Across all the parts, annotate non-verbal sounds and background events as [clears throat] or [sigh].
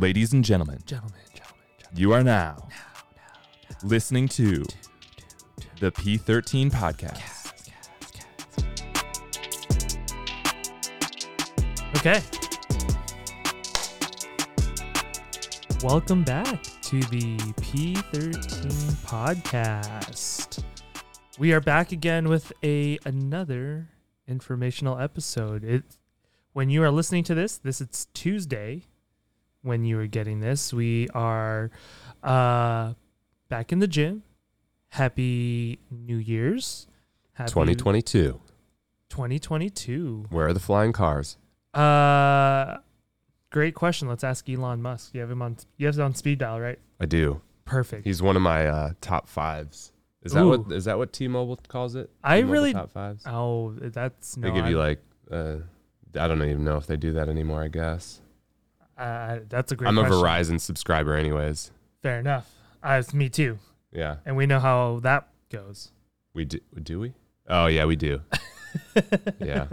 Ladies and gentlemen, Gentlemen, gentlemen, gentlemen. you are now listening to the P13 podcast. Okay. Welcome back to the P13 podcast. We are back again with a another informational episode. It when you are listening to this, this is Tuesday when you are getting this. We are uh back in the gym. Happy New Year's. Happy 2022. 2022. Where are the flying cars? Uh, great question. Let's ask Elon Musk. You have him on. You have him on speed dial, right? I do. Perfect. He's one of my uh, top fives. Is that Ooh. what is that what T-Mobile calls it? I T-Mobile really- top fives. oh, that's no. they give I- you like uh, I don't even know if they do that anymore. I guess uh, that's a great. I'm a. Verizon subscriber, anyways. Fair enough. Uh, it's me too, Yeah, and we know how that goes. we do. Do we? Oh yeah, we do. [laughs] Yeah.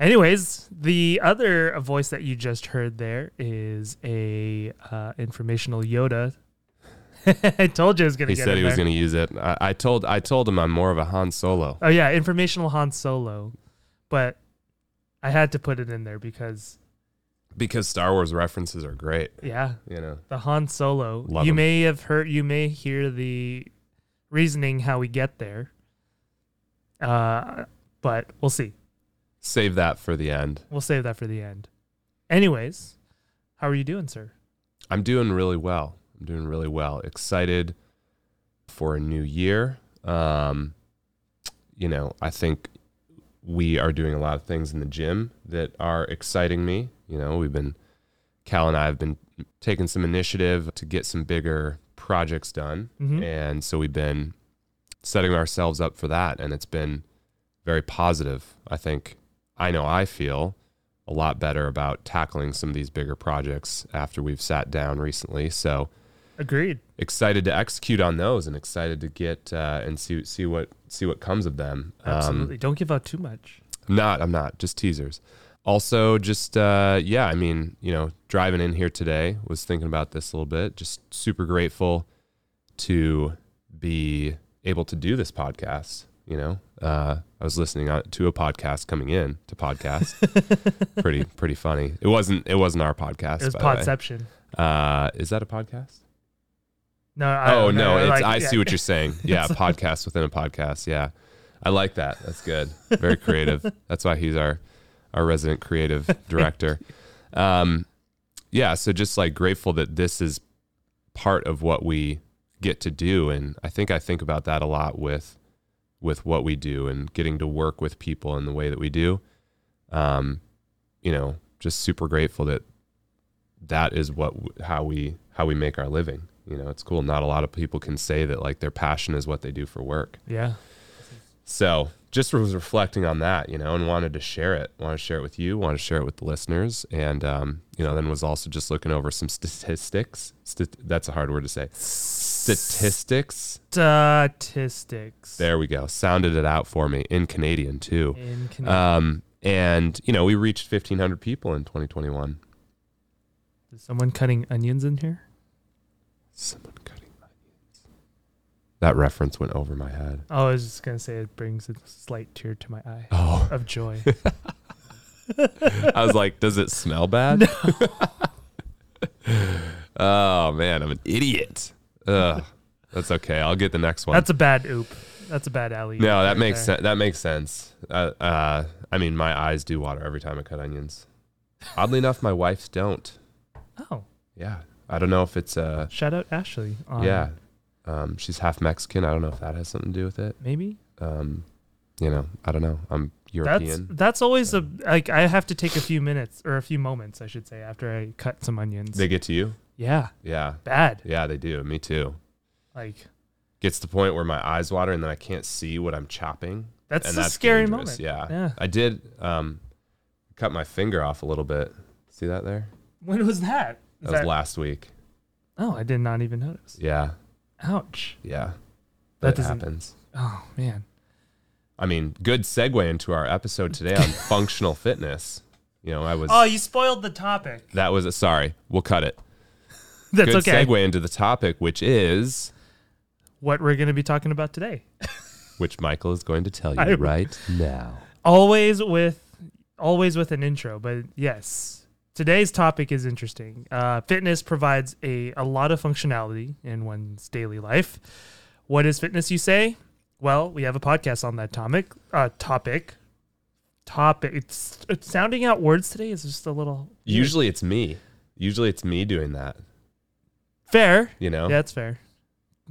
Anyways, the other voice that you just heard there is a uh, informational Yoda. [laughs] I told you I was gonna He get said he was going to use it. I, I told I told him I'm more of a Han Solo. Oh yeah, informational Han Solo, but I had to put it in there because Because Star Wars references are great. yeah, You know. the Han Solo. Love you him. may have heard, you may hear the reasoning how we get there. Uh, but we'll see. Save that for the end. We'll save that for the end. Anyways, how are you doing, sir? I'm doing really well. I'm doing really well. Excited for a new year. Um, you know, I think we are doing a lot of things in the gym that are exciting me. You know, we've been, Cal and I have been taking some initiative to get some bigger projects done. Mhm. And so we've been setting ourselves up for that. And it's been very positive. I think, I know I feel a lot better about tackling some of these bigger projects after we've sat down recently. So Agreed. excited to execute on those and excited to get uh, and see see what see what comes of them. Um, Absolutely. Don't give out too much. I'm not. I'm not. Just teasers. Also, just uh, yeah. I mean, you know, driving in here today was thinking about this a little bit. Just super grateful to be able to do this podcast. You know, uh, I was listening to a podcast coming in to podcast. [laughs] pretty pretty funny. It wasn't it wasn't our podcast. It was by the way. Podception. Uh, is that a podcast? No. I, oh no, it's, like, I yeah. see what you're saying. [laughs] Yeah, podcast within a podcast. Yeah, I like that. That's good. Very creative. [laughs] That's why he's our our resident creative [laughs] director. Um, yeah, so just like grateful that this is part of what we get to do, and I think I think about that a lot with with what we do and getting to work with people in the way that we do. Um, you know, just super grateful that that is what how we how we make our living. You know, it's cool. Not a lot of people can say that like their passion is what they do for work. Yeah. So just was reflecting on that, you know, and wanted to share it. Want to share it with you. Want to share it with the listeners, and um, you know, then was also just looking over some statistics. St- that's a hard word to say. Statistics. Statistics. There we go. Sounded it out for me in Canadian too. In Canadian. Um, and you know, we reached 1,500 people in 2021. Is someone cutting onions in here? Someone. That reference went over my head. Oh, I was just gonna say it brings a slight tear to my eye Oh, [laughs] of joy. I was like, does it smell bad? [laughs] oh man, I'm an idiot. Ugh, that's okay. I'll get the next one. That's a bad oop. That's a bad alley. no, that makes sense. That makes sense. Uh, uh, I mean, my eyes do water every time I cut onions. Oddly enough, my wife's don't. Oh, Yeah, I don't know if it's uh, shout out Ashley. on- yeah, um, she's half Mexican. I don't know if that has something to do with it. maybe. Um, you know, I don't know. I'm European. that's always a like. I have to take a few minutes or a few moments, I should say, after I cut some onions. they get to you. yeah, Yeah, bad. yeah, they do. Me too. Like gets to the point where my eyes water and then I can't see what I'm chopping. that's and a that's scary dangerous. moment. Yeah. Yeah. I did um, cut my finger off a little bit. See that there? When was that? Is That was last week. oh, I did not even notice. Yeah. Ouch. Yeah. That That happens. Oh man. I mean, good segue into our episode today on [laughs] functional fitness. You know, I was Oh, you spoiled the topic. that was a sorry. We'll cut it. [laughs] That's good okay. segue into the topic, which is What we're going to be talking about today. [laughs] which Michael is going to tell you I- right now. always with always with an intro but yes today's topic is interesting. Uh, fitness provides a, a lot of functionality in one's daily life. What is fitness you say? Well we have a podcast on that topic uh, topic. Topic it's, it's sounding out words today is just a little Usually it's me. Usually it's me doing that. fair. You know, yeah that's fair.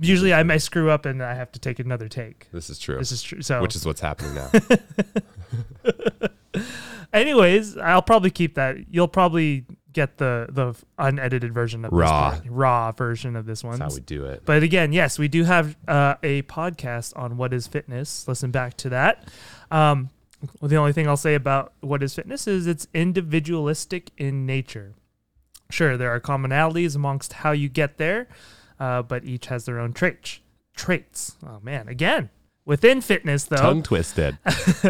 Usually I may screw up and i have to take another take. This is true. this is true so Which is what's happening now. [laughs] [laughs] [laughs] Anyways, I'll probably keep that. You'll probably get the the unedited version of Raw. this raw version of this one. That's how we do it. But again, yes, we do have uh, a podcast on what is fitness. Listen back to that. Um, the only thing I'll say about what is fitness is it's individualistic in nature. Sure, there are commonalities amongst how you get there, uh, but each has their own traits. Traits. Oh man, again. Within fitness, though, Tongue twisted.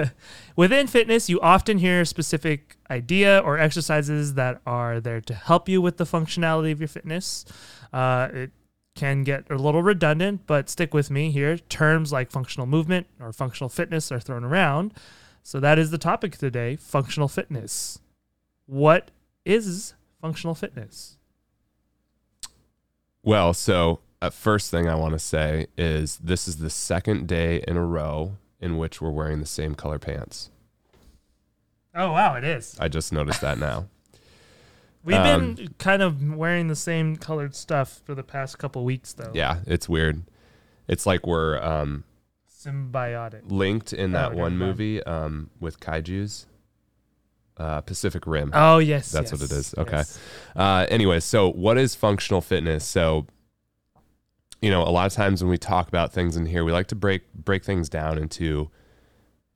[laughs] Within fitness, you often hear specific idea or exercises that are there to help you with the functionality of your fitness. Uh, it can get a little redundant, but stick with me here. Terms like functional movement or functional fitness are thrown around. So that is the topic today functional fitness. What is functional fitness? Well, so uh, first thing I want to say is this is the second day in a row in which we're wearing the same color pants. Oh, wow, it is. I just noticed that now. [laughs] We've Um, been kind of wearing the same colored stuff for the past couple weeks, though. Yeah, it's weird. It's like we're um, Symbiotic. linked in that Oh, one movie um, with kaiju's. Uh, Pacific Rim. Oh, yes. That's what it is. Okay. yes. Uh, anyway, so what is functional fitness? So, you know, a lot of times when we talk about things in here, we like to break break things down into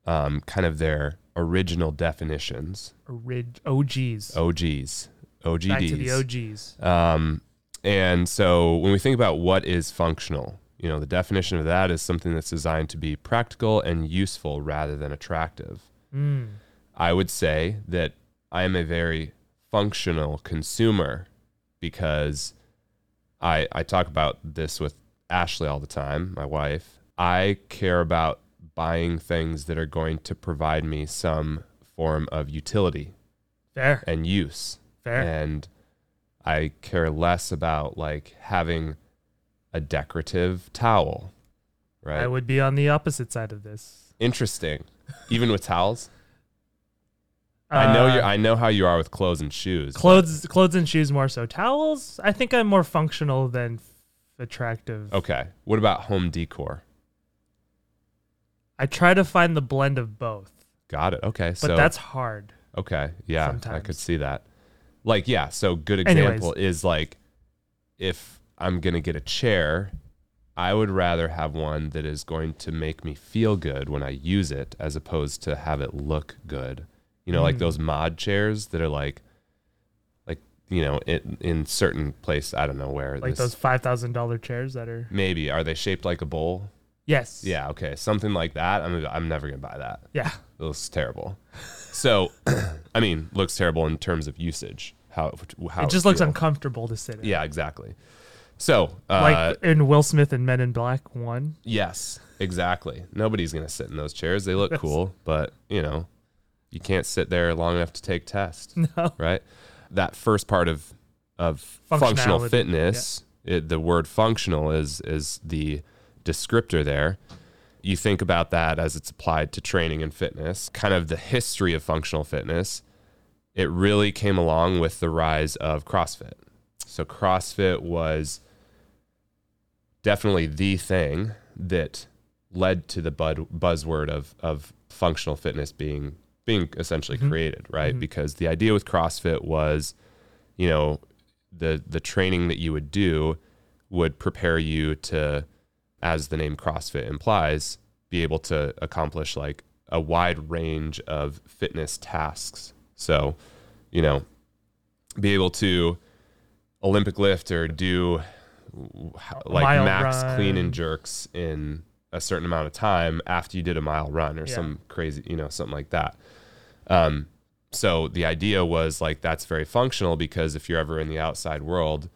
um, kind of their original definitions. Orig- OGs. OGs, OGDs. Back to the OGs. Um, and so when we think about what is functional, you know, the definition of that is something that's designed to be practical and useful rather than attractive. Mm. I would say that I am a very functional consumer because I I talk about this with Ashley all the time, my wife. I care about buying things that are going to provide me some form of utility Fair. and use. Fair. And I care less about like having a decorative towel. Right? I would be on the opposite side of this. Interesting. Even with towels? I know Uh, you I know how you are with clothes and shoes. Clothes, clothes and shoes more so. Towels, I think I'm more functional than f- attractive. Okay. What about home decor? I try to find the blend of both, Got it. Okay. but so that's hard. okay. Yeah, I could see that. Like yeah, so good Anyways. example is like if I'm going to get a chair, I would rather have one that is going to make me feel good when I use it as opposed to have it look good. You know, like Mm. those mod chairs that are like like, you know, in, in certain place, I don't know where Like this- those five thousand dollar chairs that are. maybe are they shaped like a bowl? Yes. Yeah, okay. Something like that. I'm I'm never going to buy that. Yeah. It looks terrible. So, [clears throat] I mean, looks terrible in terms of usage. How how it just looks feel. uncomfortable to sit in. Yeah, exactly. So, uh, Like in Will Smith and Men in Black one. yes, exactly. Nobody's gonna sit in those chairs. They look cool, but you know, you can't sit there long enough to take tests, [laughs] No. right? That first part of of functional fitness, it, the word functional is is the descriptor there. You think about that as it's applied to training and fitness, kind of the history of functional fitness. It really came along with the rise of CrossFit. So CrossFit was definitely the thing that led to the bud, buzzword of of functional fitness being being essentially Mhm. created, right? Mhm. Because the idea with CrossFit was, you know, the the training that you would do would prepare you to, as the name CrossFit implies, be able to accomplish like a wide range of fitness tasks. So, you know, be able to Olympic lift or do like mile max clean and jerks in a certain amount of time after you did a mile run or Yeah. some crazy, you know, something like that. Um, so the idea was like that's very functional because if you're ever in the outside world,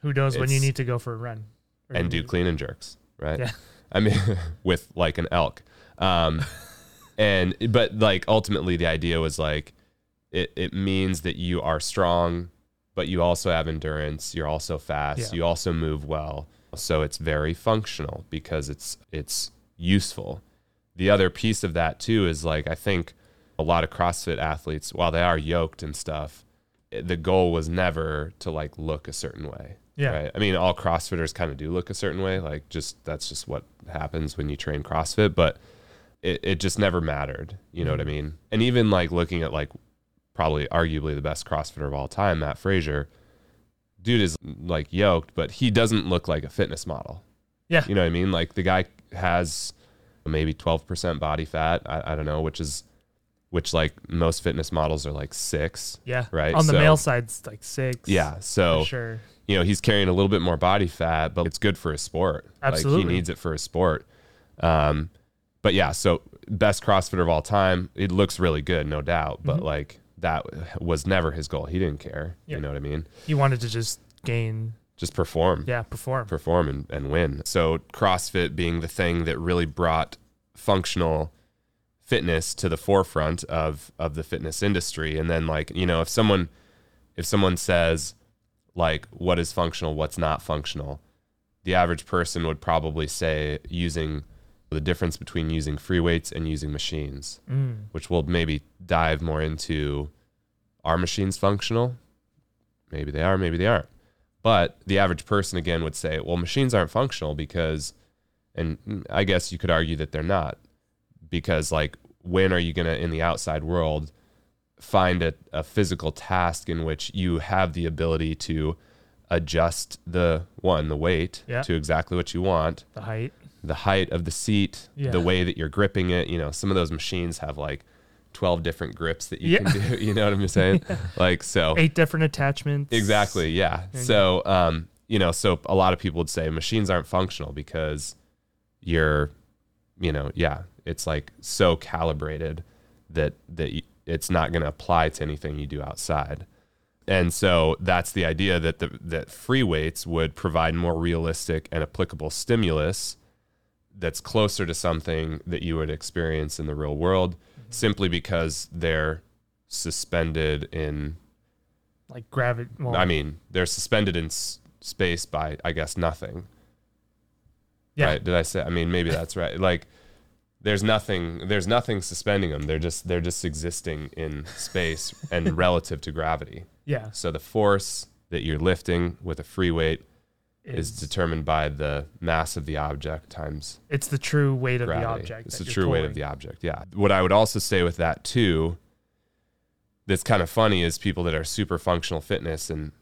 Who knows when you need to go for a run and do clean and jerks, right? Yeah. I mean, [laughs] with like an elk. Um, [laughs] and but like ultimately, the idea was like it it means that you are strong, but you also have endurance. You're also fast. Yeah. You also move well. So it's very functional because it's it's useful. The other piece of that too is like I think a lot of CrossFit athletes, while they are yoked and stuff, eh, the goal was never to like look a certain way. Yeah. Right. I mean, all CrossFitters kind of do look a certain way. Like, just that's just what happens when you train CrossFit. But it, it just never mattered. You know what I mean? And even like looking at like probably arguably the best CrossFitter of all time, Mat Fraser, dude is like yoked, but he doesn't look like a fitness model. Yeah. You know what I mean? Like the guy has maybe 12% body fat. I, I don't know, which is, which like most fitness models are like six. Yeah. Right, On the so- male side, it's like six. Yeah. So, sure. you know, he's carrying a little bit more body fat, but it's good for his sport. Like Absolutely. he needs it for his sport. Um, but yeah, so best CrossFitter of all time. It looks really good, no doubt. But Mhm. like that was never his goal. He didn't care. Yeah. You know what I mean? He wanted to just gain, Just perform, yeah, perform. perform and, and win. So CrossFit being the thing that really brought functional fitness to the forefront of of the fitness industry. And then like, you know, if someone if someone says like what is functional, what's not functional, the average person would probably say using the difference between using free weights and using machines, Mm. which we'll maybe dive more into are machines functional? Maybe they are, maybe they aren't. But the average person again would say, well, machines aren't functional because and I guess you could argue that they're not because like when are you going to in the outside world find a, a physical task in which you have the ability to adjust the one the weight Yeah. to exactly what you want The height. the height of the seat Yeah. the way that you're gripping it you know some of those machines have like 12 different grips that you Yeah. can do [laughs] you know what i'm saying [laughs] like so Eight different attachments. Exactly. Yeah. There you So, um, you know, so a lot of people would say machines aren't functional because you're, you know, yeah, it's like so calibrated that that it's not going to apply to anything you do outside. And so that's the idea that the that free weights would provide more realistic and applicable stimulus that's closer to something that you would experience in the real world mm-hmm. simply because they're suspended in Like gravity. Well, I mean, they're suspended in s- space by, I guess, nothing. Yeah. Right? Did I say? I mean, maybe that's right. Like, there's nothing. There's nothing suspending them. They're just. They're just existing in space and [laughs] relative to gravity. yeah. So the force that you're lifting with a free weight is It's, determined by the mass of the object times it's the true weight of gravity. the object. It's the true weight of the object. Yeah. What I would also say with that too, that's kind of funny is people that are super functional fitness and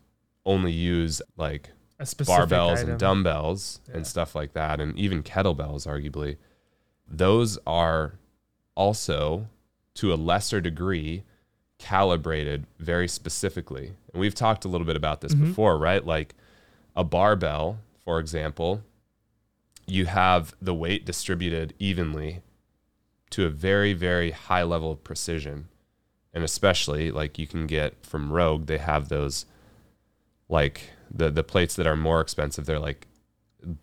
only use like barbells item. and dumbbells Yeah. and stuff like that, and even kettlebells, arguably. Those are also, to a lesser degree, calibrated very specifically. And we've talked a little bit about this Mhm. before, right? Like a barbell, for example, you have the weight distributed evenly to a very, very high level of precision. And especially like you can get from Rogue, they have those like the the plates that are more expensive, they're like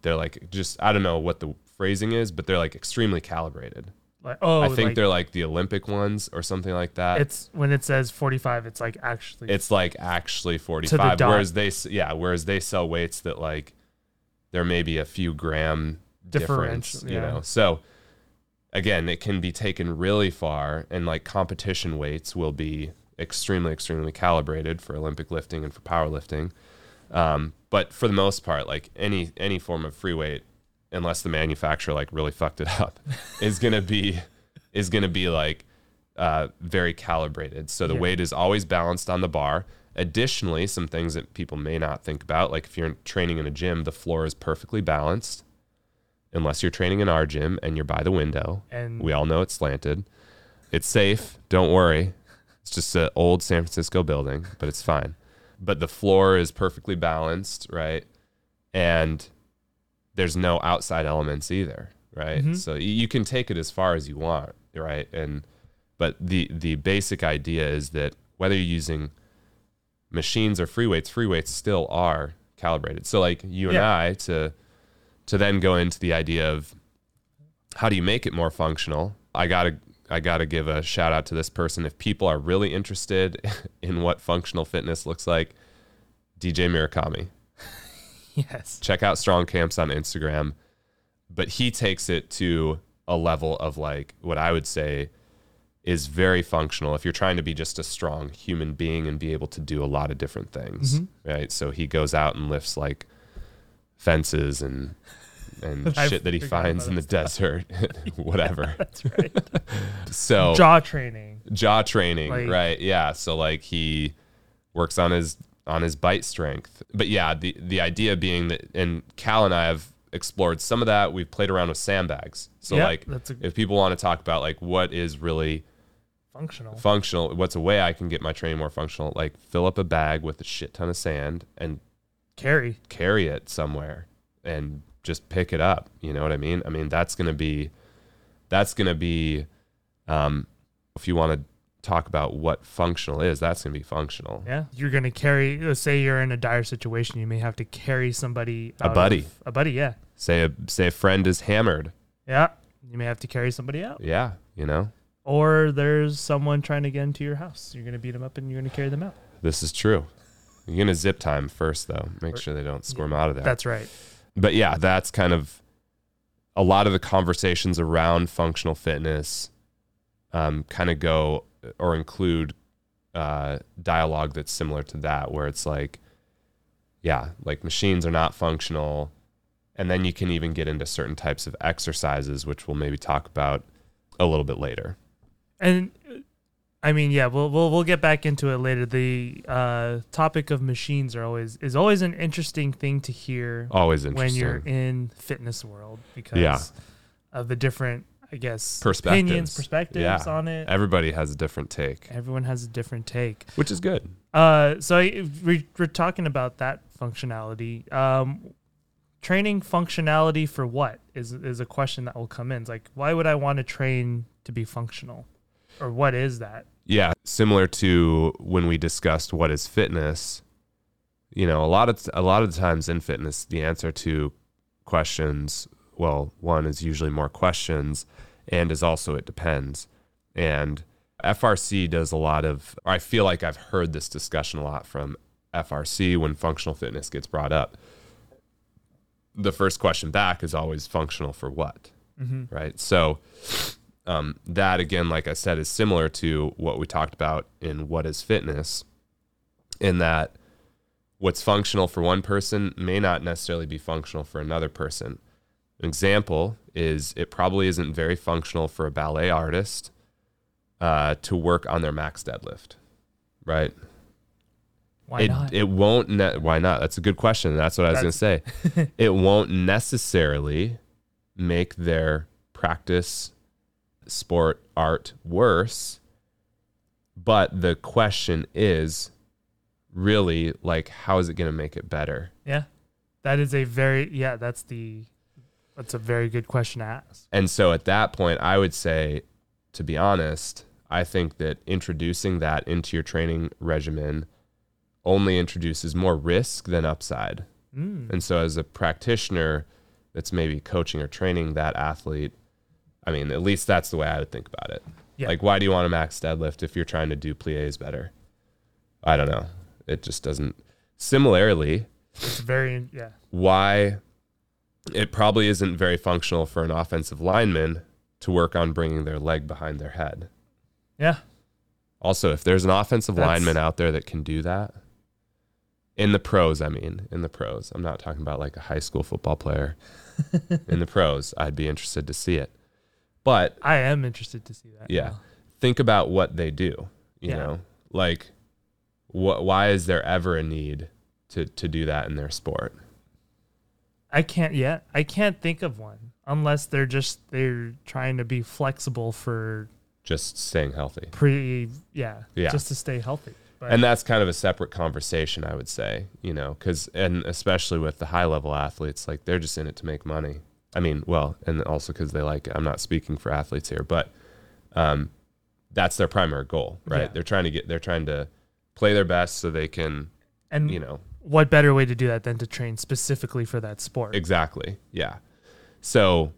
they're like just I don't know what the phrasing is, but they're like extremely calibrated. Like, oh, I think like, they're like the Olympic ones or something like that. It's when it says 45, it's like actually. it's like actually 45 whereas they yeah whereas they sell weights that like there may be a few gram difference Differential, you know so again it can be taken really far and like competition weights will be extremely extremely calibrated for olympic lifting and for powerlifting um, but for the most part like any any form of free weight unless the manufacturer like really fucked it [laughs] up is gonna be is gonna be like uh, very calibrated. So the Yeah. weight is always balanced on the bar. Additionally, some things that people may not think about, like if you're training in a gym, the floor is perfectly balanced, unless you're training in our gym and you're by the window. and We all know it's slanted. It's safe. Don't worry. It's just an old San Francisco building, but it's fine. But the floor is perfectly balanced, right? And there's no outside elements either, right? Mhm. So you can take it as far as you want, right? And but the the basic idea is that whether you're using machines or free weights, free weights still are calibrated. So like you and Yeah. I to to then go into the idea of how do you make it more functional? I got to I got to give a shout out to this person if people are really interested [laughs] in what functional fitness looks like. DJ Murakami. [laughs] Yes. Check out Strong Camps on Instagram. But he takes it to a level of like what I would say is very functional if you're trying to be just a strong human being and be able to do a lot of different things. Mhm. Right. So he goes out and lifts like fences and and [laughs] shit that he finds in the that desert, [laughs] whatever. That's right. So Jaw training. jaw training Like- right yeah so like he works on his on his bite strength but yeah the the idea being that and cal and i have explored some of that we've played around with sandbags so Yeah, like a if people want to talk about like what is really functional. functional what's a way i can get my training more functional like fill up a bag with a shit ton of sand and Carry. carry it somewhere and just pick it up. You know what I mean? I mean, that's going to be, that's going to be, um, if you want to talk about what functional is, that's going to be functional. Yeah. You're gonna carry. Let's say you're in a dire situation. You may have to carry somebody. A buddy. of- a buddy. Yeah. Say a, say a friend is hammered. Yeah. You may have to carry somebody out. Yeah. You know, Or there's someone trying to get into your house. You're gonna beat them up and you're gonna carry them out. this is true. You're going to zip time first though. Make Or- sure they don't squirm out of there. That's right. but yeah, that's kind of a lot of the conversations around functional fitness um, kind of go or include uh, dialogue that's similar to that, where it's like, yeah, like machines are not functional. And then you can even get into certain types of exercises, which we'll maybe talk about a little bit later. And I mean, yeah, we'll we'll we'll get back into it later. The uh, topic of machines are always is always an interesting thing to hear Always when you're in fitness world because Yeah. of the different, I guess, Perspectives. opinions, perspectives Yeah. on it. Everybody has a different take, Everyone has a different take. which is good. Uh, so we, we're talking about that functionality. Um, training functionality for what is is a question that will come in. It's like, why would I want to train to be functional, or what is that? Yeah, similar to when we discussed what is fitness. You know, a lot of a lot of times in fitness, the answer to questions, well, one is usually more questions, and is also it depends. And FRC does a lot of. I feel like I've heard this discussion a lot from FRC when functional fitness gets brought up. The first question back is always functional for what? Mm-hmm. right? So um, that again, like I said, is similar to what we talked about in what is fitness, in that what's functional for one person may not necessarily be functional for another person. An example is it probably isn't very functional for a ballet artist uh, to work on their max deadlift, right? Why it, not? It won't. Ne- why not? That's a good question. That's what I was going to say. [laughs] it won't necessarily make their practice, sport, art worse. But the question is really like, how is it going to make it better? yeah, that is a very yeah. That's the that's a very good question to ask. And so at that point, I would say, to be honest, I think that introducing that into your training regimen only introduces more risk than upside. Mm. And so, as a practitioner that's maybe coaching or training that athlete, I mean, at least that's the way I would think about it. Yeah. Like, why do you want to max deadlift if you're trying to do plies better? I don't know. It just doesn't. Similarly, It's very yeah. why it probably isn't very functional for an offensive lineman to work on bringing their leg behind their head. Yeah, Also, if there's an offensive That's- lineman out there that can do that, in the pros, I mean, in the pros, I'm not talking about like a high school football player. [laughs] in the pros, I'd be interested to see it. But I am interested to see that. Yeah. now. think about what they do, you Yeah. know? Like what why is there ever a need to to do that in their sport? I can't yet. I can't think of one unless they're just they're trying to be flexible for Just staying healthy. pre yeah, Yeah. just to stay healthy. But and that's kind of a separate conversation i would say you know because and especially with the high level athletes like they're just in it to make money i mean well and also because they like it i'm not speaking for athletes here but um that's their primary goal right Yeah. they're trying to get they're trying to play their best so they can and you know what better way to do that than to train specifically for that sport? Exactly. Yeah. So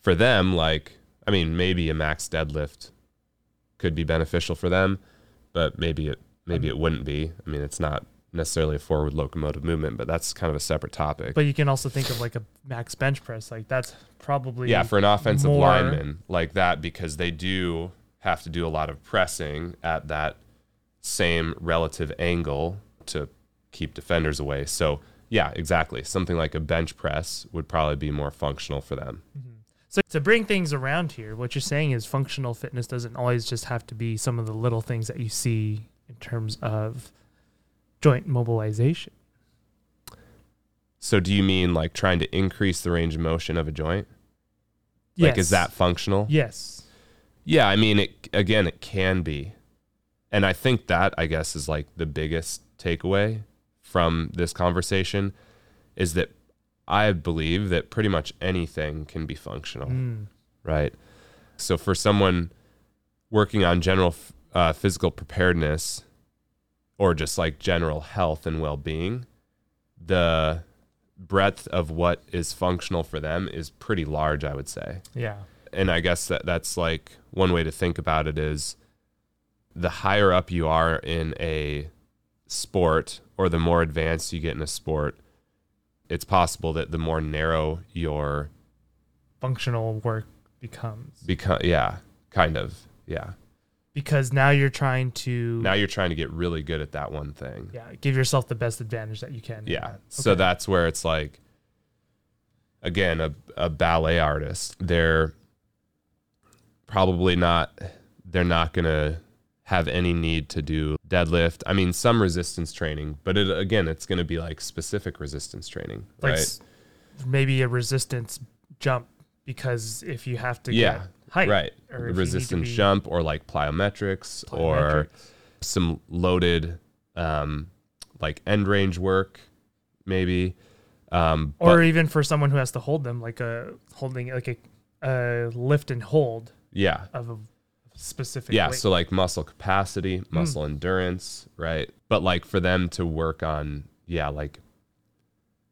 for them, like, I mean, maybe a max deadlift could be beneficial for them, but maybe it maybe it wouldn't be. I mean, it's not necessarily a forward locomotive movement, but that's kind of a separate topic. But you can also think of like a max bench press. Like that's probably yeah, for an offensive more- lineman like that, because they do have to do a lot of pressing at that same relative angle to keep defenders away. So yeah, exactly. Something like a bench press would probably be more functional for them. Mm-hmm. So to bring things around here, what you're saying is functional fitness doesn't always just have to be some of the little things that you see in terms of joint mobilization. So do you mean like trying to increase the range of motion of a joint? Like is that functional? Yes. Yeah, I mean it again it can be. And I think that I guess is like the biggest takeaway from this conversation is that I believe that pretty much anything can be functional, Mm. right? So for someone working on general f- uh, physical preparedness or just like general health and well-being, the breadth of what is functional for them is pretty large, I would say Yeah. and I guess that that's like one way to think about it is the higher up you are in a sport or the more advanced you get in a sport, it's possible that the more narrow your Functional work becomes become yeah, kind of. Yeah. because now you're trying to Now you're trying to get really good at that one thing. yeah give yourself the best advantage that you can. Yeah. that. So that's where it's like, again, a, a ballet artist, they're probably not, they're not going to have any need to do deadlift. I mean, some resistance training, but it, again, it's going to be like specific resistance training, like right? s- maybe a resistance jump because if you have to Yeah. get height right. or if you need to Resistance jump or like plyometrics, or some loaded, um, like end range work, maybe. Um, or but- even for someone who has to hold them like a holding like a, a lift and hold yeah. of a specific yeah so like muscle capacity muscle endurance right? But like for them to work on yeah like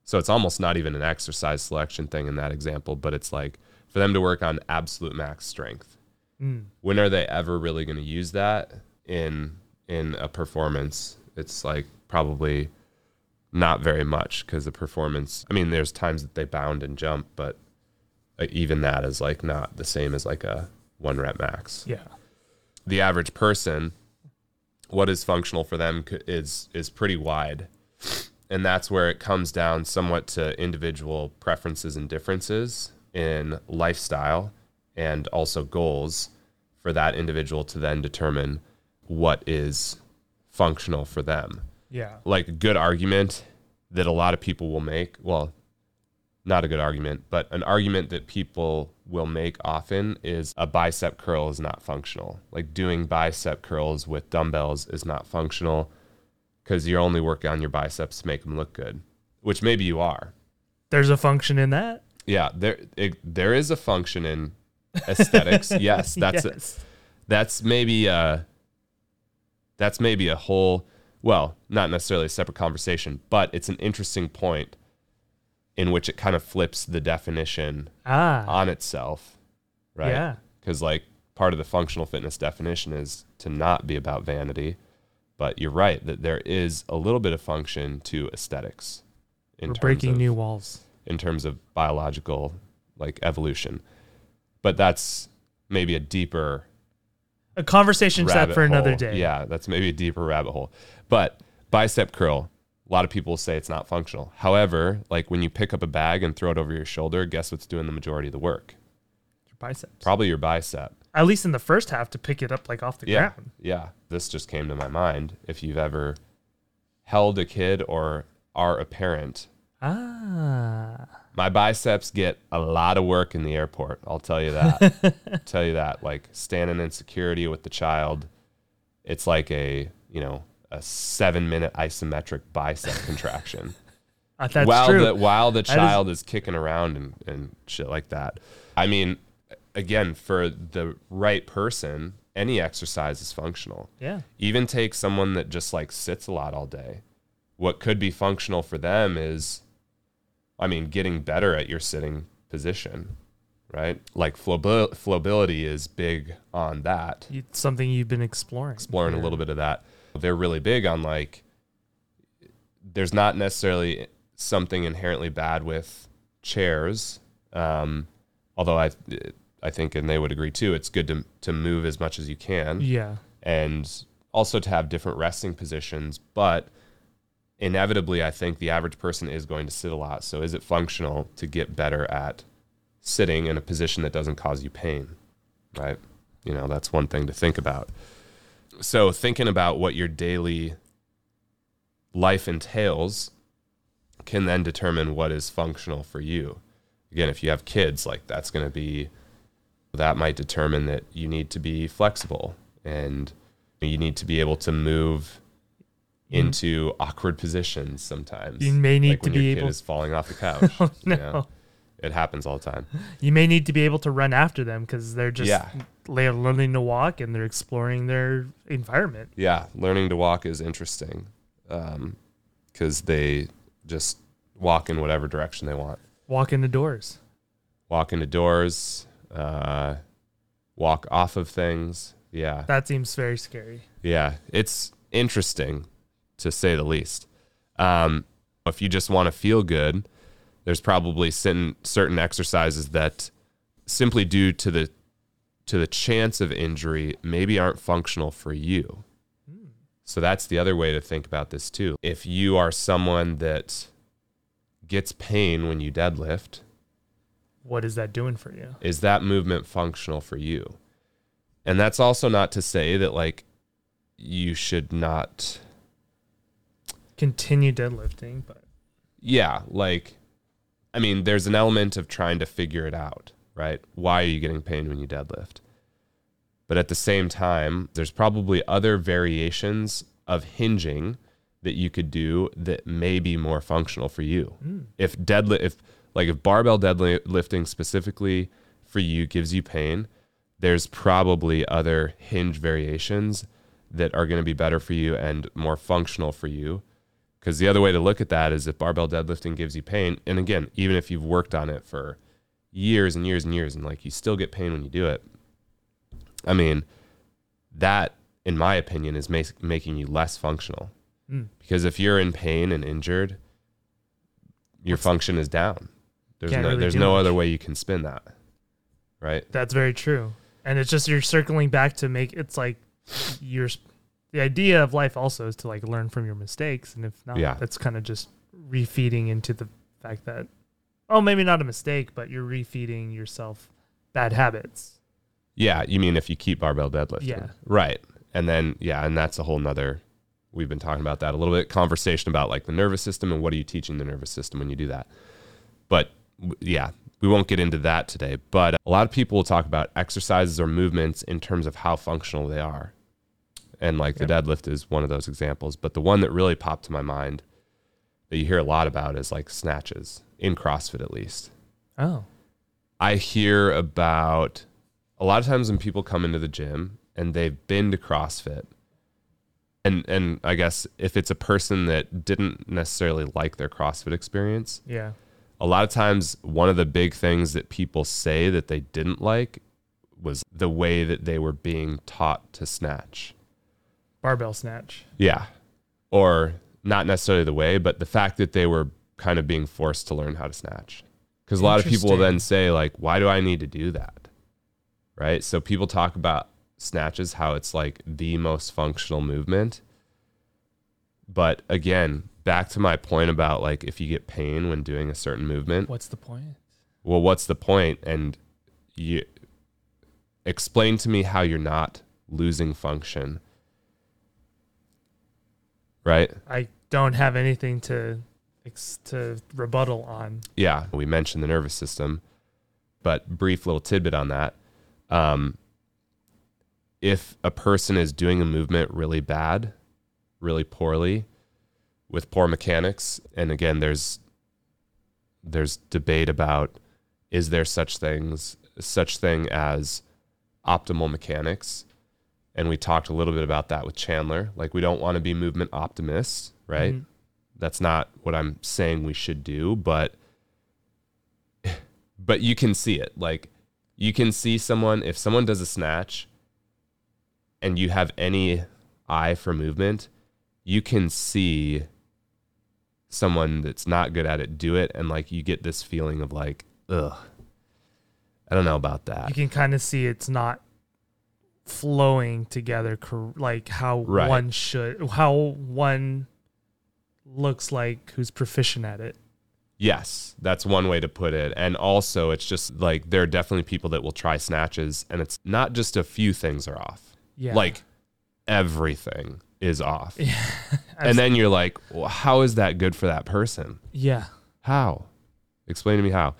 so it's almost not even an exercise selection thing in that example but it's like for them to work on absolute max strength. Mm. when are they ever really going to use that in in a performance? It's like probably not very much because the performance i mean there's times that they bound and jump but uh, even that is like not the same as like a one rep max. Yeah. The average person what is functional for them is is pretty wide. And that's where it comes down somewhat to individual preferences and differences in lifestyle and also goals for that individual to then determine what is functional for them. Yeah. Like a good argument that a lot of people will make well not a good argument but an argument that people will make often is a bicep curl is not functional. Like doing bicep curls with dumbbells is not functional because you're only working on your biceps to make them look good which maybe you are. There's a function in that? Yeah there it, there is a function in aesthetics. [laughs] Yes that's yes. that's maybe a that's maybe a whole well not necessarily a separate conversation but it's an interesting point in which it kind of flips the definition ah. on itself right? Yeah. Because like part of the functional fitness definition is to not be about vanity but you're right that there is a little bit of function to aesthetics in we're breaking of- new walls. in terms of biological like evolution. But that's maybe a deeper a conversation set for another day. Yeah, that's maybe a deeper rabbit hole. But bicep curl, a lot of people say it's not functional. However, like when you pick up a bag and throw it over your shoulder, guess what's doing the majority of the work? your biceps Probably your bicep. at least in the first half to pick it up like off the Yeah. ground Yeah. This just came to my mind. If you've ever held a kid or are a parent, ah my biceps get a lot of work in the airport. I'll tell you that. [laughs] tell you that. Like standing in security with the child, it's like a, you know, a seven minute isometric bicep [laughs] contraction. Uh, that's while true the while the child is, kicking around and, and shit like that. I mean, again, for the right person, any exercise is functional. yeah Even take someone that just like sits a lot all day what could be functional for them is, I mean, getting better at your sitting position, right? Like flowabil- flowability is big on that. It's something you've been exploring. Exploring a little bit of that. They're really big on like, there's not necessarily something inherently bad with chairs. Um, although I, I think, and they would agree too, it's good to, to move as much as you can Yeah. and also to have different resting positions. But inevitably, I think the average person is going to sit a lot. So, is it functional to get better at sitting in a position that doesn't cause you pain? Right? You know, that's one thing to think about. So, thinking about what your daily life entails can then determine what is functional for you. Again, if you have kids, like that's going to be that might determine that you need to be flexible and you need to be able to move mm-hmm. into awkward positions sometimes. You may need like to be kid able- is falling off the couch. [laughs] Oh, you no. know? It happens all the time. You may need to be able to run after them because they're just Yeah. they're learning to walk and they're exploring their environment. Yeah, learning to walk is interesting because they just walk in whatever direction they want. Walk into doors. Walk into doors, uh, walk off of things. Yeah, That seems very scary. Yeah, it's interesting to say the least. Um, if you just want to feel good, there's probably certain certain exercises that simply due to the to the chance of injury maybe aren't functional for you. So that's the other way to think about this too. If you are someone that gets pain when you deadlift, What is that doing for you? is that movement functional for you? And that's also not to say that like you should not Continue deadlifting, but yeah, like I mean, there's an element of trying to figure it out, right? Why are you getting pain when you deadlift? But at the same time, there's probably other variations of hinging that you could do that may be more functional for you. Hmm. If deadlift, if like if barbell deadlifting specifically for you gives you pain, there's probably other hinge variations that are going to be better for you and more functional for you. Because the other way to look at that is if barbell deadlifting gives you pain, and again, even if you've worked on it for years and years and years, and like you still get pain when you do it, I mean, that, in my opinion, is mas- making you less functional. Mm. Because if you're in pain and injured, your function is down. There's Can't no really there's no much. other way you can spin that, right? that's very true. And it's just you're circling back to make it's like you're the idea of life also is to like learn from your mistakes, and if not, Yeah. that's kind of just refeeding into the fact that oh maybe not a mistake, but you're refeeding yourself bad habits. Yeah, you mean if you keep barbell deadlifting. Yeah. Right. And then yeah, and that's a whole nother we've been talking about that a little bit, conversation about like the nervous system and what are you teaching the nervous system when you do that. But yeah, we won't get into that today. But a lot of people will talk about exercises or movements in terms of how functional they are. And like the deadlift is one of those examples. But the one that really popped to my mind that you hear a lot about is like snatches, in CrossFit at least. Oh, I hear about a lot of times when people come into the gym and they've been to CrossFit. And and I guess if it's a person that didn't necessarily like their CrossFit experience, yeah, a lot of times one of the big things that people say that they didn't like was the way that they were being taught to snatch. Barbell snatch. Yeah. Or not necessarily the way, but the fact that they were kind of being forced to learn how to snatch. Because a lot of people will then say, like, why do I need to do that? Right. So people talk about snatches, how it's like the most functional movement. But again, back to my point about like if you get pain when doing a certain movement, What's the point? well, what's the point? And you explain to me how you're not losing function. Right? I don't have anything to to rebuttal on. Yeah, we mentioned the nervous system, but brief little tidbit on that. Um, if a person is doing a movement really bad, really poorly, with poor mechanics, and again, there's there's debate about is there such things such thing as optimal mechanics, and we talked a little bit about that with Chandler. Like we don't want to be movement optimists, right? Mhm. that's not what I'm saying we should do, but [sighs] but you can see it. Like you can see someone if someone does a snatch and you have any eye for movement, you can see someone that's not good at it do it and like you get this feeling of like ugh i don't know about that You can kind of see it's not flowing together like how Right. one should how one looks like who's proficient at it. yes that's one way to put it and also it's just like there are definitely people that will try snatches and it's not just a few things are off Yeah. like everything is off I've [laughs] and then you're like well, how is that good for that person yeah. How? Explain to me how.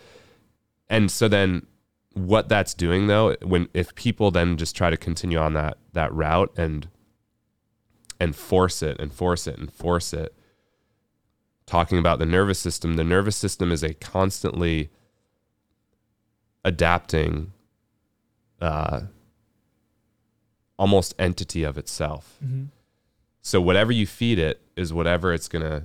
And so then what that's doing though, when if people then just try to continue on that that route and and force it and force it and force it, talking about the nervous system, the nervous system is a constantly adapting uh almost entity of itself. hmm So whatever you feed it is whatever it's gonna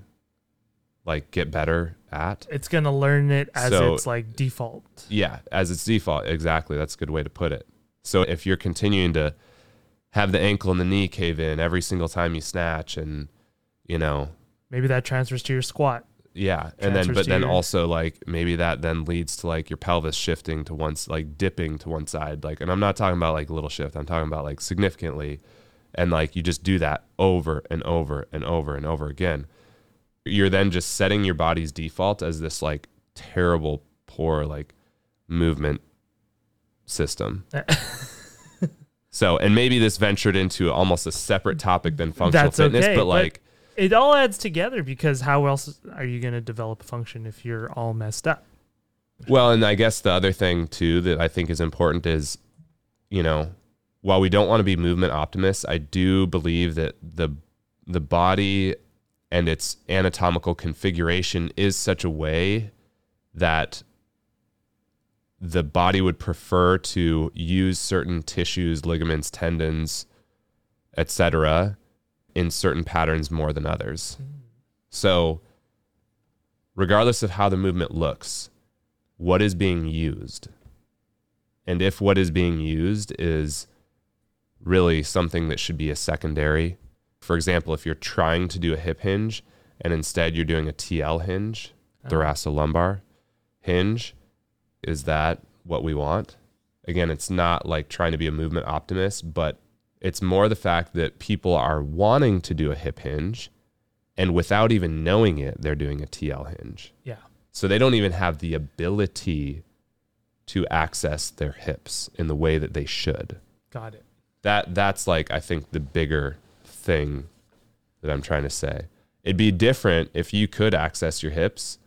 like get better at. It's gonna learn it as So- its like default. Yeah, as its default. Exactly. That's a good way to put it. So if you're continuing to have the ankle and the knee cave in every single time you snatch and you know, Maybe that transfers to your squat. yeah, and then but then your- also like maybe that then leads to like your pelvis shifting to once like dipping to one side like and I'm not talking about like a little shift. I'm talking about like significantly and like you just do that over and over and over and over again. You're then just setting your body's default as this like terrible poor like movement system. [laughs] So, and maybe this ventured into almost a separate topic than functional That's fitness, okay, but but- like, it all adds together because how else are you gonna develop a function if you're all messed up? well, and I guess the other thing too that I think is important is, you know, while we don't want to be movement optimists, I do believe that the the body and its anatomical configuration is such a way that the body would prefer to use certain tissues, ligaments, tendons, etc., in certain patterns more than others. So, regardless of how the movement looks, what is being used? And if what is being used is really something that should be a secondary, for example, if you're trying to do a hip hinge and instead you're doing a TL hinge, uh-huh. thoracolumbar hinge, is that what we want? Again, it's not like trying to be a movement optimist, but it's more the fact that people are wanting to do a hip hinge and without even knowing it, they're doing a TL hinge. Yeah. So they don't even have the ability to access their hips in the way that they should. Got it. That that's like I think the bigger thing that I'm trying to say. It'd be different if you could access your hips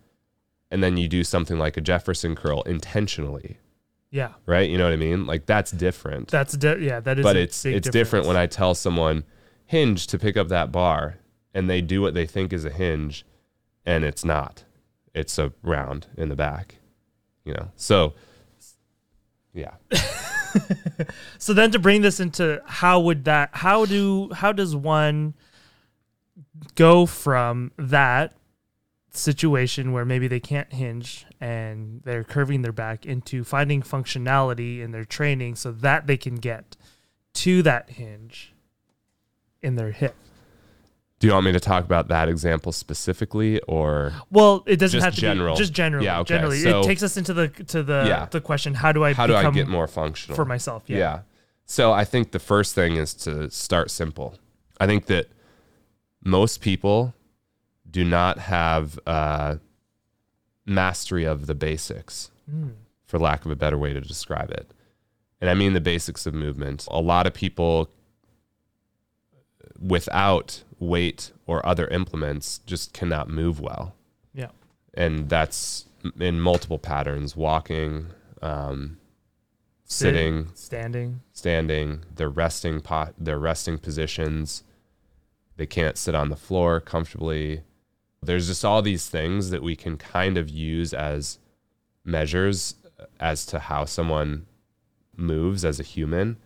and then you do something like a Jefferson curl intentionally, Yeah. right? You know what I mean? Like that's different. That's di- yeah, that is but it's it's different when. I tell someone hinge to pick up that bar and they do what they think is a hinge and it's not. It's a round in the back. You know. So yeah. [laughs] [laughs] So then to bring this into how would that how do how does one go from that situation where maybe they can't hinge and they're curving their back into finding functionality in their training so that they can get to that hinge in their hip. Do you want me to talk about that example specifically or Well, it doesn't have to general. be just generally. Yeah, okay. Generally, So- it takes us into the to the Yeah. the question: How do I how do I get more functional? for myself? Yeah. Yeah. So I think the first thing is to start simple. I think that most people do not have uh, mastery of the basics, Mm. for lack of a better way to describe it. And I mean the basics of movement. A lot of people without weight or other implements just cannot move well. Yeah. And that's in multiple patterns walking, um, Sit, sitting, standing. standing, their resting pot, their resting positions. They can't sit on the floor comfortably. There's just all these things that we can kind of use as measures as to how someone moves as a human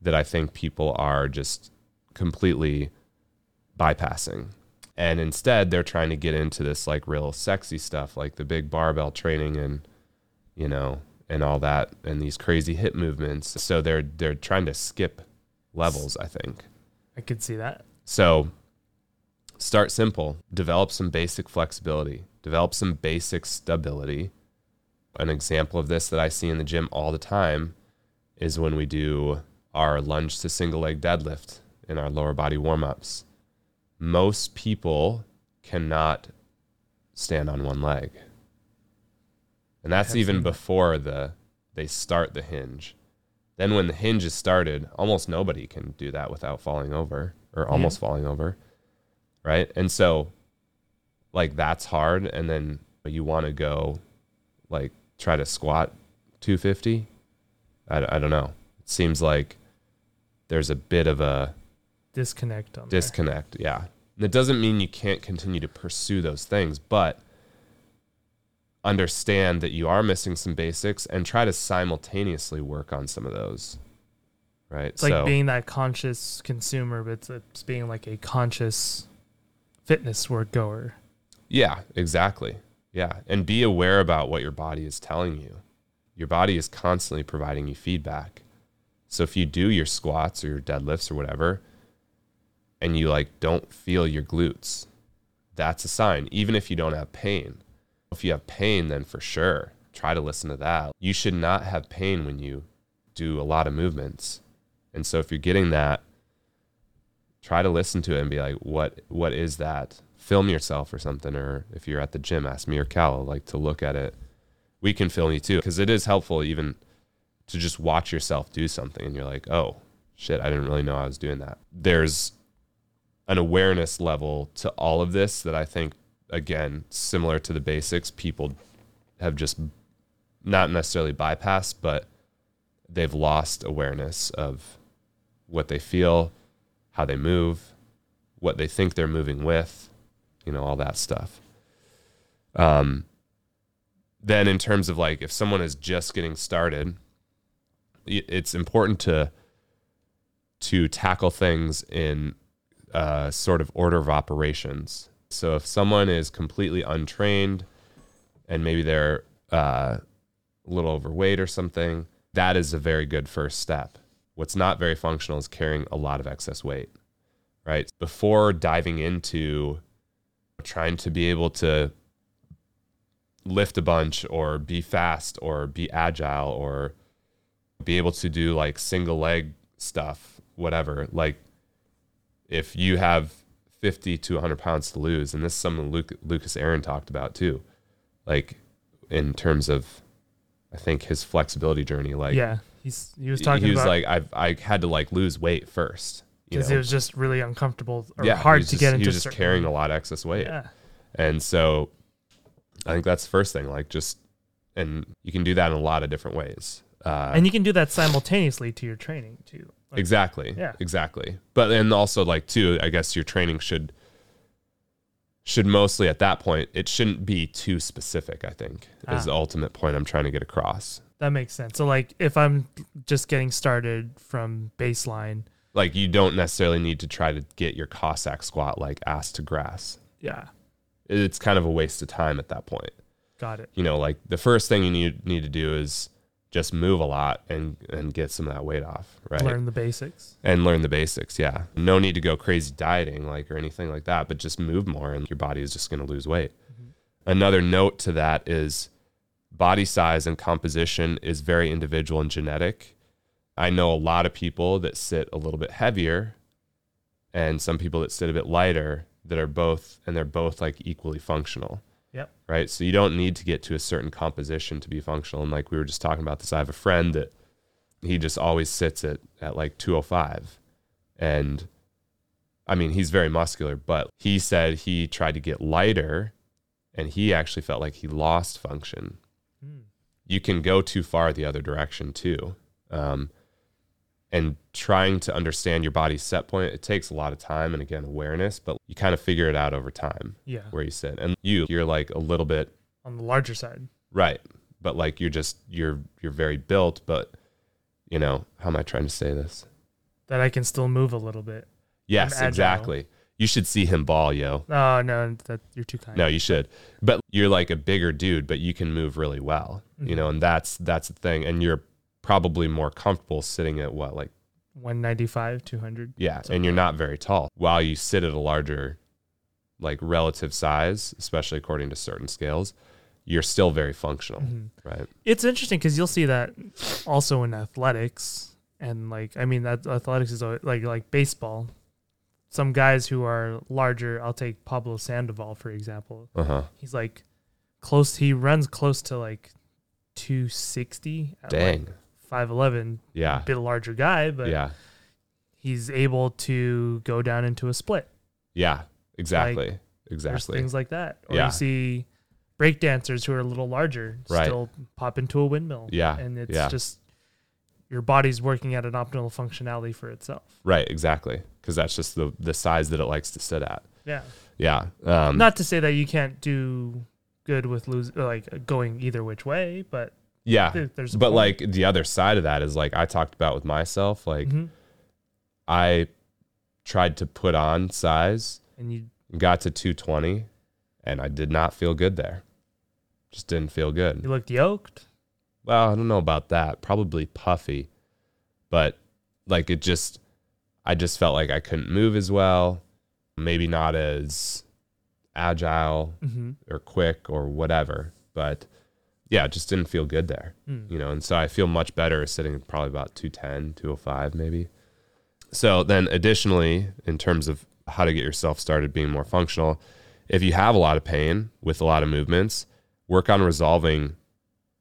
that I think people are just completely bypassing. And instead, they're trying to get into this like real sexy stuff, like the big barbell training and, you know, and all that, and these crazy hip movements. So they're they're trying to skip levels, I think. I could see that. So start simple, develop some basic flexibility, develop some basic stability. An example of this that I see in the gym all the time is when we do our lunge to single leg deadlift in our lower body warm ups. Most people cannot stand on one leg. And that's even before the they start the hinge. Then when the hinge is started, almost nobody can do that without falling over or almost falling over. Right? And so like that's hard and then you want to go like try to squat 250 I, I don't know it seems like there's a bit of a Disconnect on there. disconnect yeah and it doesn't mean you can't continue to pursue those things but understand that you are missing some basics and try to simultaneously work on some of those right It's like being that conscious consumer, but it's, it's being like a conscious fitness work goer. Yeah, exactly. Yeah. And be aware about what your body is telling you. Your body is constantly providing you feedback. So if you do your squats or your deadlifts or whatever, and you like don't feel your glutes, that's a sign, even if you don't have pain. If you have pain, then for sure, try to listen to that. You should not have pain when you do a lot of movements. And so if you're getting that, try to listen to it and be like, what what is that? Film yourself or something, or if you're at the gym, ask me or Cal like to look at it. We can film you too, because it is helpful even to just watch yourself do something and you're like, oh shit, I didn't really know I was doing that. There's an awareness level to all of this that I think again, similar to the basics, people have just not necessarily bypassed, but they've lost awareness of what they feel, how they move, what they think they're moving with, you know, all that stuff. Um, then in terms of like if someone is just getting started, it's important to to tackle things in uh, sort of order of operations. So if someone is completely untrained and maybe they're uh, a little overweight or something, that is a very good first step. What's not very functional is carrying a lot of excess weight, right? Before diving into trying to be able to lift a bunch or be fast or be agile or be able to do like single leg stuff, whatever. Like if you have 50 to 100 pounds to lose, and this is something Luke, Lucas Aaron talked about too, like in terms of, I think his flexibility journey, like yeah, he's he was talking about he was like, I've, I had to like lose weight first. because it was just really uncomfortable or yeah, hard to just- get He into. was just carrying a lot of excess weight. Yeah, And so I think that's the first thing. Like just, and you can do that in a lot of different ways. Uh, and you can do that simultaneously to your training too. Like, exactly. Yeah. Exactly. But then also like too, I guess your training should should mostly at that point it shouldn't be too specific. I think is Ah. the ultimate point I'm trying to get across. That makes sense. So like if I'm just getting started from baseline, Like you don't necessarily need to try to get your Cossack squat like ass to grass. yeah, It's kind of a waste of time at that point. got it. you know, like the first thing you need need to do is just move a lot and and get some of that weight off, right? Learn the basics. And learn the basics. Yeah, no need to go crazy dieting like or anything like that, but just move more, and your body is just going to lose weight. Mm-hmm. Another note to that is body size and composition is very individual and genetic. I know a lot of people that sit a little bit heavier, and some people that sit a bit lighter that are both, and they're both like equally functional. Right? So you don't need to get to a certain composition to be functional. And like we were just talking about this, I have a friend that he just always sits at at like 205, and I mean he's very muscular, but he said he tried to get lighter, and he actually felt like he lost function. Hmm. You can go too far the other direction too. Um, and trying to understand your body's set point, it takes a lot of time and again awareness, but you kind of figure it out over time Yeah, where you sit. And you, you're like a little bit on the larger side. right, but like you're just you're you're very built, but you know how am I trying to say this? That I can still move a little bit. Yes, exactly. You should see him ball, yo. Oh no, that you're too kind. No, you should. But you're like a bigger dude, but you can move really well. You Mhm. know, and that's that's the thing. And you're probably more comfortable sitting at what, like 195, 200. yeah, Something and you're not very tall. While you sit at a larger like relative size, especially according to certain scales, you're still very functional, Mhm. right? It's interesting because you'll see that also in athletics, and like I mean, that athletics is always, like like baseball. Some guys who are larger, I'll take Pablo Sandoval for example. Uh-huh. He's like close. He runs close to like 260. at, Dang. Like 5'11. Yeah. A bit larger guy, but yeah. he's able to go down into a split. Yeah. Exactly. There's exactly. things like that. Or Yeah. you see break dancers who are a little larger Right. still pop into a windmill. Yeah, And it's yeah. just your body's working at an optimal functionality for itself. Right, exactly. Because that's just the the size that it likes to sit at. Yeah. Yeah. Um, Not to say that you can't do good with lose like going either which way, but yeah. there- there's But point. like the other side of that is like I talked about with myself, like Mhm. I tried to put on size, and you got to 220, and I did not feel good there. Just didn't feel good. you looked yoked. Well, I don't know about that. Probably puffy, but like it just, I just felt like I couldn't move as well. Maybe not as agile Mm-hmm. or quick or whatever. But yeah, it just didn't feel good there, Mm. you know. And so I feel much better sitting probably about 210, 205 maybe. So then additionally, in terms of how to get yourself started being more functional, if you have a lot of pain with a lot of movements, work on resolving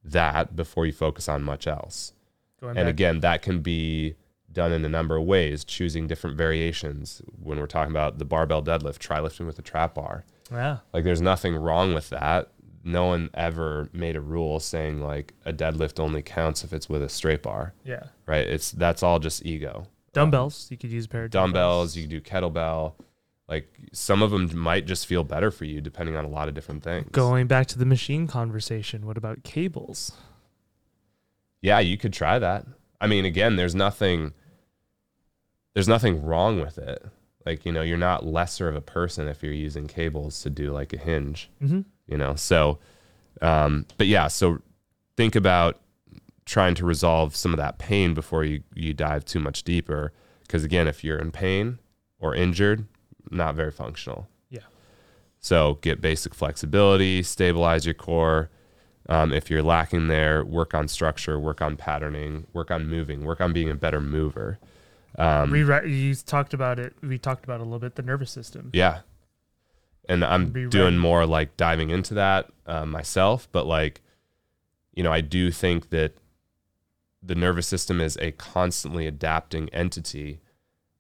that before you focus on much else. Going And again, that can be done in a number of ways, choosing different variations. When we're talking about the barbell deadlift, try lifting with a trap bar. yeah. Like there's nothing wrong with that. No one ever made a rule saying like a deadlift only counts if it's with a straight bar, Yeah. right? It's that's all just ego. Dumbbells. You could use a pair of Dumbbells, you can do kettlebell. Like some of them might just feel better for you depending on a lot of different things. Going back to the machine conversation, what about cables? Yeah, you could try that. I mean, again, there's nothing there's nothing wrong with it. Like, you know, you're not lesser of a person if you're using cables to do like a hinge. Mm-hmm. You know so um but yeah so think about trying to resolve some of that pain before you you dive too much deeper because again if you're in pain or injured not very functional Yeah. so get basic flexibility stabilize your core um, if you're lacking there work on structure work on patterning work on moving work on being a better mover um, Rewrite. You talked about it. We talked about a little bit. The nervous system. Yeah. And I'm Be doing more like diving into that uh, myself, but like, you know, I do think that the nervous system is a constantly adapting entity,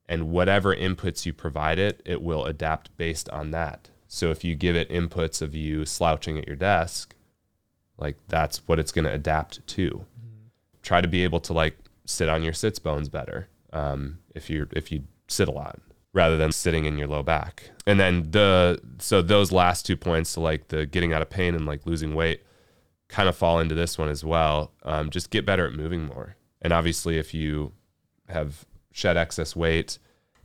and whatever inputs you provide it, it will adapt based on that. So if you give it inputs of you slouching at your desk, like that's what it's going to adapt to. Try to be able to like sit on your sits bones better um, if you if you sit a lot rather than sitting in your low back. And then the so those last two points, so like the getting out of pain and like losing weight, kind of fall into this one as well. Um, just get better at moving more. And obviously, if you have shed excess weight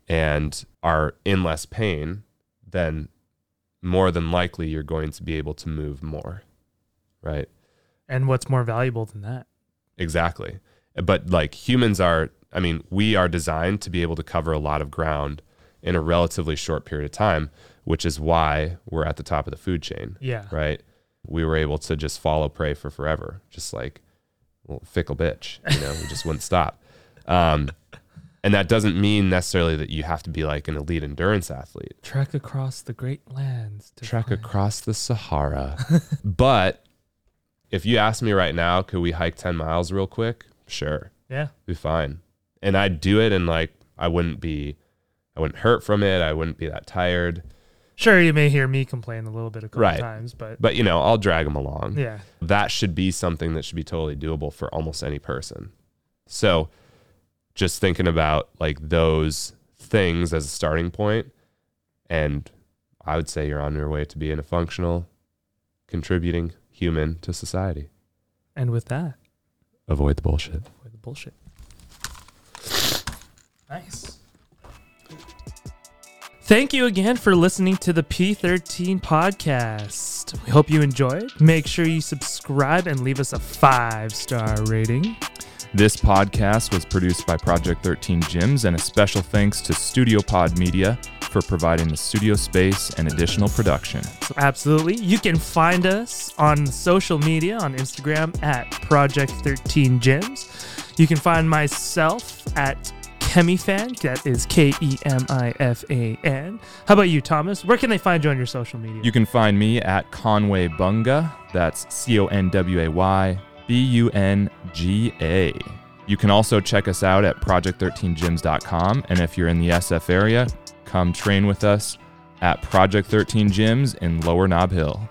and are in less pain, then more than likely you're going to be able to move more. Right. And what's more valuable than that? Exactly. But like humans are, I mean, we are designed to be able to cover a lot of ground in a relatively short period of time, which is why we're at the top of the food chain, Yeah. right? We were able to just follow prey for forever, just like well, fickle bitch, you know, we just wouldn't [laughs] stop. Um, and that doesn't mean necessarily that you have to be like an elite endurance athlete. Trek across the great lands. To Trek find- across the Sahara. [laughs] but if you ask me right now, could we hike 10 miles real quick? Sure. Yeah. be fine. And I'd do it and like I wouldn't be I wouldn't hurt from it. I wouldn't be that tired. Sure, you may hear me complain a little bit a couple Right. times, but But you know, I'll drag them along. yeah. That should be something that should be totally doable for almost any person. So just thinking about like those things as a starting point and I would say you're on your way to being a functional contributing human to society. And with that, Avoid the bullshit. with the bullshit. Nice. Thank you again for listening to the P13 podcast. We hope you enjoyed. Make sure you subscribe and leave us a five star rating. This podcast was produced by Project 13 Gyms, and a special thanks to Studio Pod Media for providing the studio space and additional production. Absolutely. You can find us on social media on Instagram at Project 13 Gyms. You can find myself at Kemifan. That is K E M I F A N. How about you, Thomas? Where can they find you on your social media? You can find me at Conway Bunga. That's C O N W A Y B U N G A. You can also check us out at project13gyms.com. And if you're in the SF area, come train with us at Project 13 Gyms in Lower Nob Hill.